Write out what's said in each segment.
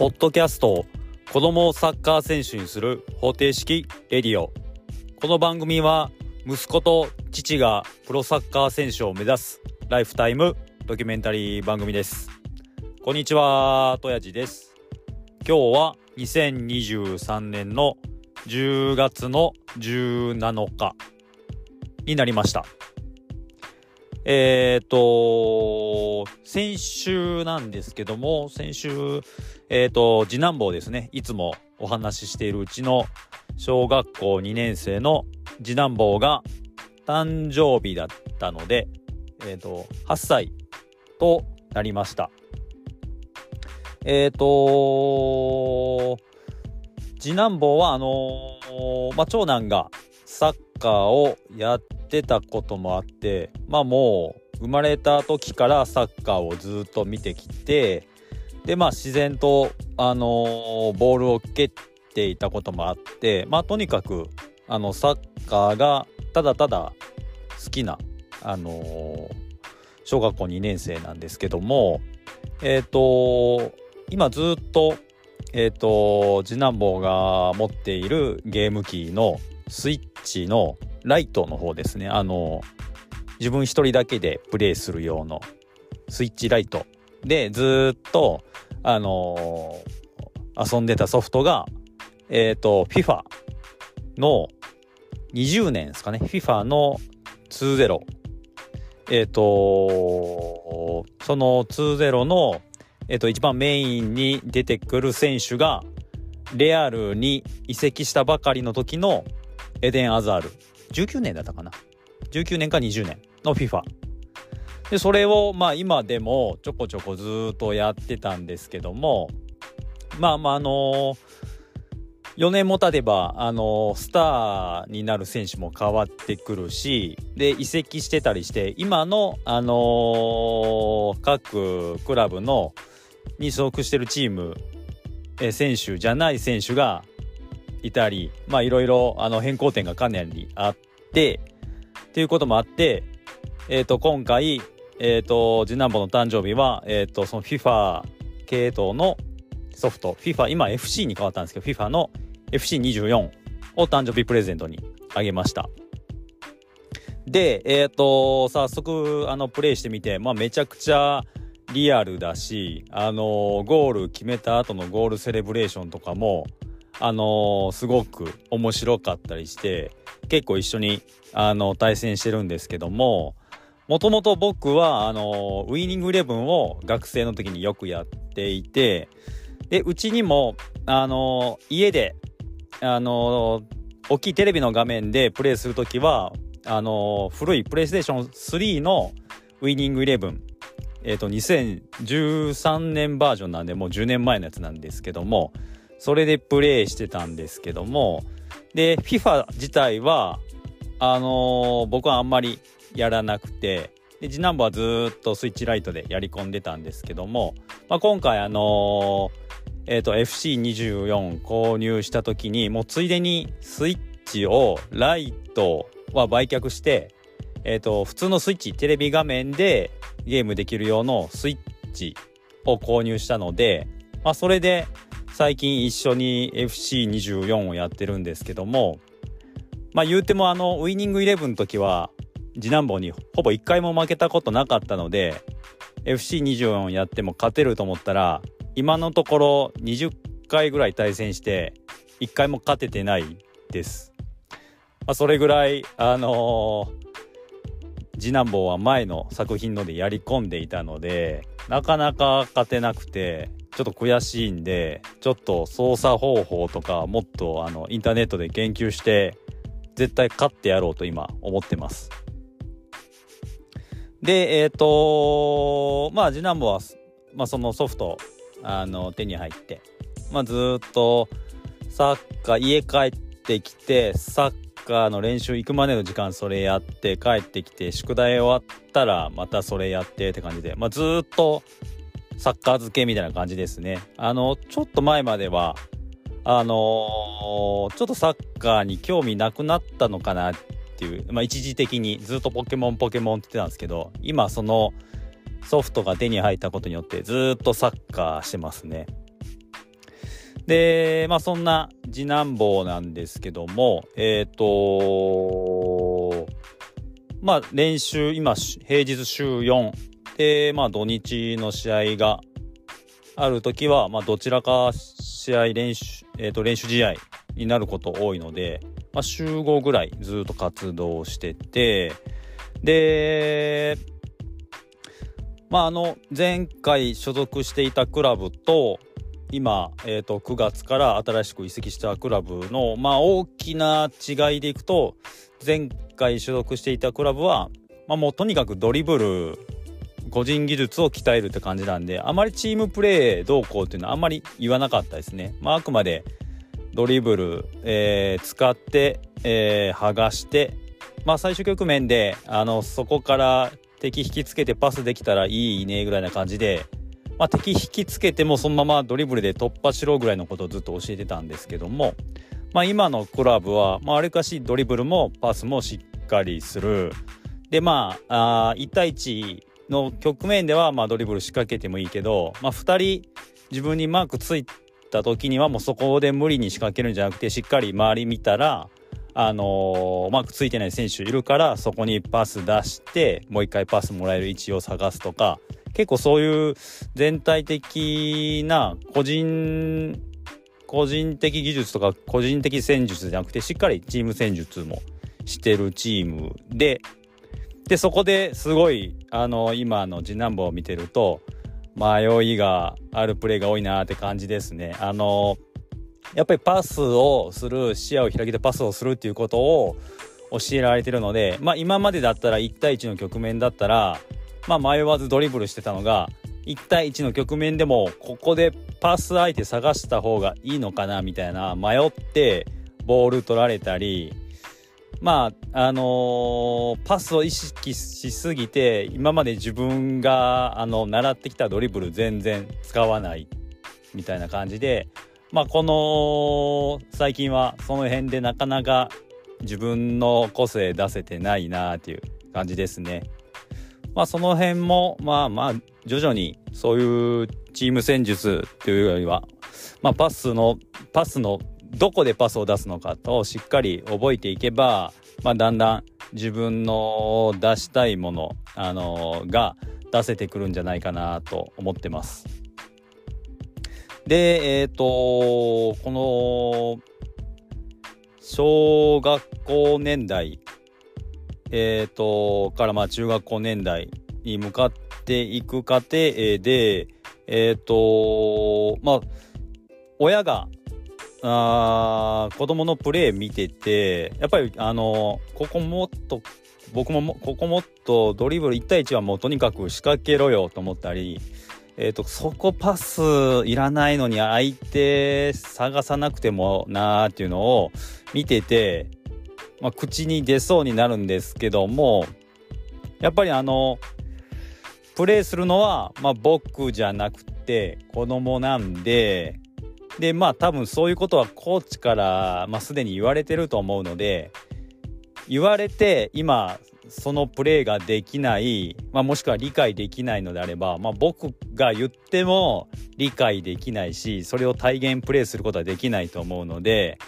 ポッドキャスト子供をサッカー選手にする方程式レディオ。この番組は息子と父がプロサッカー選手を目指すライフタイムドキュメンタリー番組です。こんにちはとやじです。今日は2023年の10月の17日になりました。えっ、ー、と、先週なんですけども、先週、えっ、ー、と、次男坊ですね、いつもお話ししているうちの小学校2年生の次男坊が誕生日だったので、えっ、ー、と、8歳となりました。えっ、と、次男坊は、あのまあ、長男がサッカーをやってたこともあってまあもう生まれた時からサッカーをずっと見てきてでまあ自然とあの、ボールを蹴っていたこともあってまあとにかくあのサッカーがただただ好きなあの、小学校2年生なんですけどもえっ、ー、と今ずっとえっ、と次男坊が持っているゲーム機のスイッチのライトの方ですね。あの自分一人だけでプレイする用のスイッチライトでずっとあのー、遊んでたソフトがえっ、ー、と FIFA の20年ですかね FIFA の20えっ、ー、とその20のえっ、と一番メインに出てくる選手がレアルに移籍したばかりの時のエデン・アザール。19年だったかな ?19 年か20年の FIFA。で、それを、まあ今でもちょこちょこずっとやってたんですけども、まあまああのー、4年も経てば、あの、スターになる選手も変わってくるし、で、移籍してたりして、今の、あの、各クラブの、に所属してるチーム、え選手じゃない選手がいたり、まあいろいろあの変更点がかなりあって、っていうこともあって、え、ー、と、今回、えっ、ー、と、次男坊の誕生日は、えっ、ー、と、その FIFA 系統のソフト、FIFA、今 FC に変わったんですけど、FIFA の FC24 を誕生日プレゼントにあげました。で、えっ、と、早速、あの、プレイしてみて、まあ、めちゃくちゃリアルだし、あの、ゴール決めた後のゴールセレブレーションとかも、あの、すごく面白かったりして結構一緒に、あの対戦してるんですけどももともと僕はあのウイニングイレブンを学生の時によくやっていてでうちにもあの家であの大きいテレビの画面でプレイする時はあの古いプレイステーション3のウイニングイレブン、えっと、2013年バージョンなんでもう10年前のやつなんですけどもそれでプレイしてたんですけども、で、FIFA 自体は、あの、僕はあんまりやらなくて、で、次男坊はずっとスイッチライトでやり込んでたんですけども、まあ、今回あのー、えっ、ー、と、FC24 購入した時に、もうついでにスイッチを、ライトは売却して、えっ、と、普通のスイッチ、テレビ画面でゲームできる用のスイッチを購入したので、まあ、それで、最近一緒に FC24 をやってるんですけどもまあ言うてもあのウイニングイレブンの時は次男坊にほぼ1回も負けたことなかったので FC24 やっても勝てると思ったら今のところ20回ぐらい対戦して1回も勝ててないです。まあ、それぐらいあのー、次男坊は前の作品のでやり込んでいたのでなかなか勝てなくてちょっと悔しいんで、ちょっと操作方法とかもっとあのインターネットで研究して、絶対勝ってやろうと今思ってます。で、えっ、ー、とまあ次男坊は、まあ、そのソフトあの手に入って、まあ、ずっとサッカー家帰ってきてサッカーの練習行くまでの時間それやって帰ってきて宿題終わったらまたそれやってって感じで、まあ、ずっとサッカー漬けみたいな感じですね。あの、ちょっと前までは、あのー、ちょっとサッカーに興味なくなったのかなっていう、まあ一時的にずっとポケモンポケモンって言ってたんですけど、今そのソフトが手に入ったことによってずっとサッカーしてますね。で、まあそんな次男坊なんですけども、えっ、ー、とまあ練習、今平日週4で、まあ土日の試合がある時は、まあどちらか試合練習、え、ー、と練習試合になること多いので、まあ週5ぐらいずっと活動してて、で、まああの前回所属していたクラブと、今、えーと、9月から新しく移籍したクラブの、まあ、大きな違いでいくと前回所属していたクラブは、まあ、もうとにかくドリブル個人技術を鍛えるって感じなんであまりチームプレーどうこうっていうのはあんまり言わなかったですね。まあ、あくまでドリブル、えー、使って、えー、剥がして、まあ、最終局面であのそこから敵引きつけてパスできたらいいねぐらいな感じでまあ、敵引きつけてもそのままドリブルで突破しろぐらいのことをずっと教えてたんですけども、まあ、今のクラブは、まあ、あれかしドリブルもパスもしっかりする。でまああ1対1の局面ではまあドリブル仕掛けてもいいけど、まあ、2人自分にマークついてた時にはもうそこで無理に仕掛けるんじゃなくてしっかり周り見たらあのー、マークついてない選手いるからそこにパス出してもう一回パスもらえる位置を探すとか結構そういう全体的な個人個人的技術とか個人的戦術じゃなくてしっかりチーム戦術もしてるチームででそこですごいあの今の次男坊を見てると迷いがあるプレーが多いなって感じですね。あのやっぱりパスをする視野を開けてパスをするっていうことを教えられてるので、まあ、今までだったら1対1の局面だったらまあ、迷わずドリブルしてたのが1対1の局面でもここでパス相手探した方がいいのかなみたいな迷ってボール取られたりまああのー、パスを意識しすぎて今まで自分があの習ってきたドリブル全然使わないみたいな感じでまあこの最近はその辺でなかなか自分の個性出せてないなっていう感じですね。まあ、その辺もまあまあ徐々にそういうチーム戦術というよりは、まあ、パスのパスのどこでパスを出すのかとしっかり覚えていけば、まあ、だんだん自分の出したいもの、あのー、が出せてくるんじゃないかなと思ってます。で、えっ、ー、とこの小学校年代えっ、ー、と、からまあ中学校年代に向かっていく過程で、えっ、と、まあ、親が、あ子供のプレー見てて、やっぱりあの、ここもっと、僕もここもっとドリブル1対1はもうとにかく仕掛けろよと思ったり、えっ、ー、と、そこパスいらないのに相手探さなくてもなーっていうのを見てて、まあ、口に出そうになるんですけどもやっぱりあのプレーするのは、まあ、僕じゃなくて子供なんででまあ多分そういうことはコーチから、まあ、すでに言われてると思うので言われて今そのプレーができない、まあ、もしくは理解できないのであれば、まあ、僕が言っても理解できないしそれを体現プレーすることはできないと思うので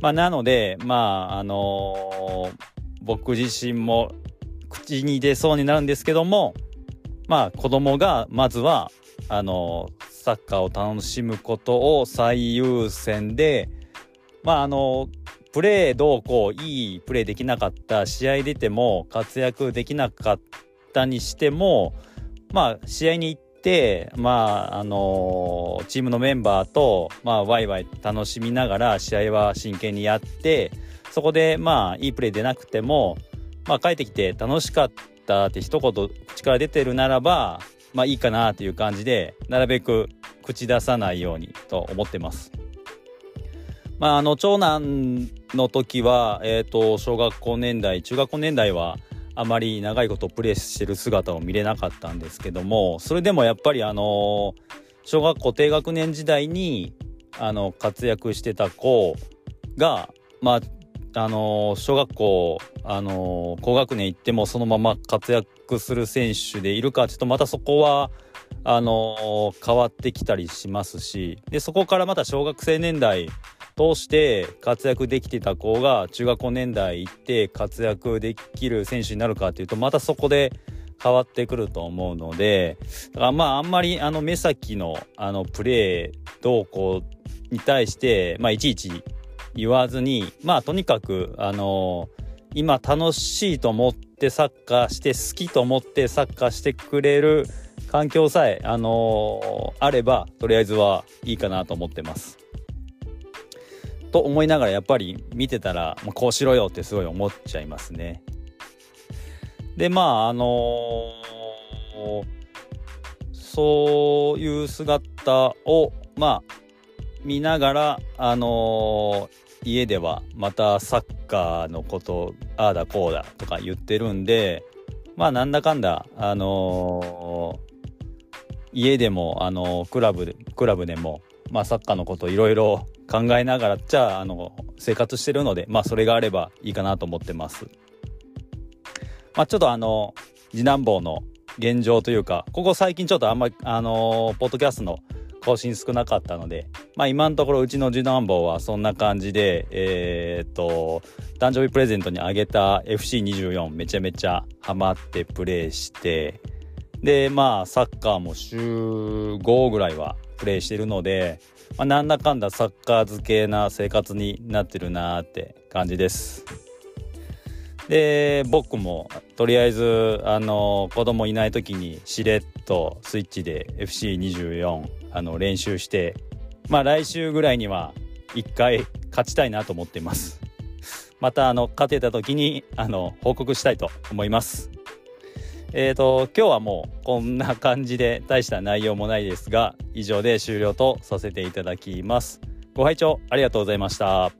まあ、なので、まあ、あのー、僕自身も口に出そうになるんですけども、まあ、子供がまずは、あのー、サッカーを楽しむことを最優先で、まあ、あの、プレーどうこういいプレーできなかった試合出ても活躍できなかったにしてもまあ試合に行って、まあ、あの、チームのメンバーと、まあ、ワイワイ楽しみながら試合は真剣にやって、そこで、まあ、いいプレー出なくても、まあ、帰ってきて楽しかったって一言口から出てるならば、まあ、いいかなという感じで、なるべく口出さないようにと思ってます。まあ、あの、長男の時は、えっ、ー、と、小学校年代、中学校年代は、あまり長いことプレーしてる姿を見れなかったんですけどもそれでもやっぱりあの小学校低学年時代にあの活躍してた子がまああの小学校あの高学年行ってもそのまま活躍する選手でいるかちょっとまたそこはあの変わってきたりしますしでそこからまた小学生年代通して活躍できてた子が中学校年代行って活躍できる選手になるかっていうとまたそこで変わってくると思うのでだからまああんまりあの目先のあのプレー動向に対してまあいちいち言わずにまあとにかくあの今楽しいと思ってサッカーして好きと思ってサッカーしてくれる環境さえあのあればとりあえずはいいかなと思ってます。と思いながらやっぱり見てたらもうこうしろよってすごい思っちゃいますね。でまああのー、そういう姿をまあ見ながらあのー、家ではまたサッカーのことああだこうだとか言ってるんでまあなんだかんだあのー、家でもあのクラブでクラブでもまあサッカーのこといろいろ考えながらじゃああの生活してるのでまあそれがあればいいかなと思ってます。まあ、ちょっとあの次男坊の現状というかここ最近ちょっとあんまりあのポッドキャストの更新少なかったので、まあ、今のところうちの次男坊はそんな感じでえー、っと誕生日プレゼントにあげた FC24 めちゃめちゃハマってプレイしてでまあサッカーも週5ぐらいはプレイしてるのでまあ、なんだかんだサッカー漬けな生活になってるなーって感じです。で僕もとりあえずあの子供いない時にしれっとスイッチで FC24 あの練習してまあ来週ぐらいには1回勝ちたいなと思っています。またあの勝てた時にあの報告したいと思います。えっ、ー、と、今日はもうこんな感じで大した内容もないですが、以上で終了とさせていただきます。ご拝聴ありがとうございました。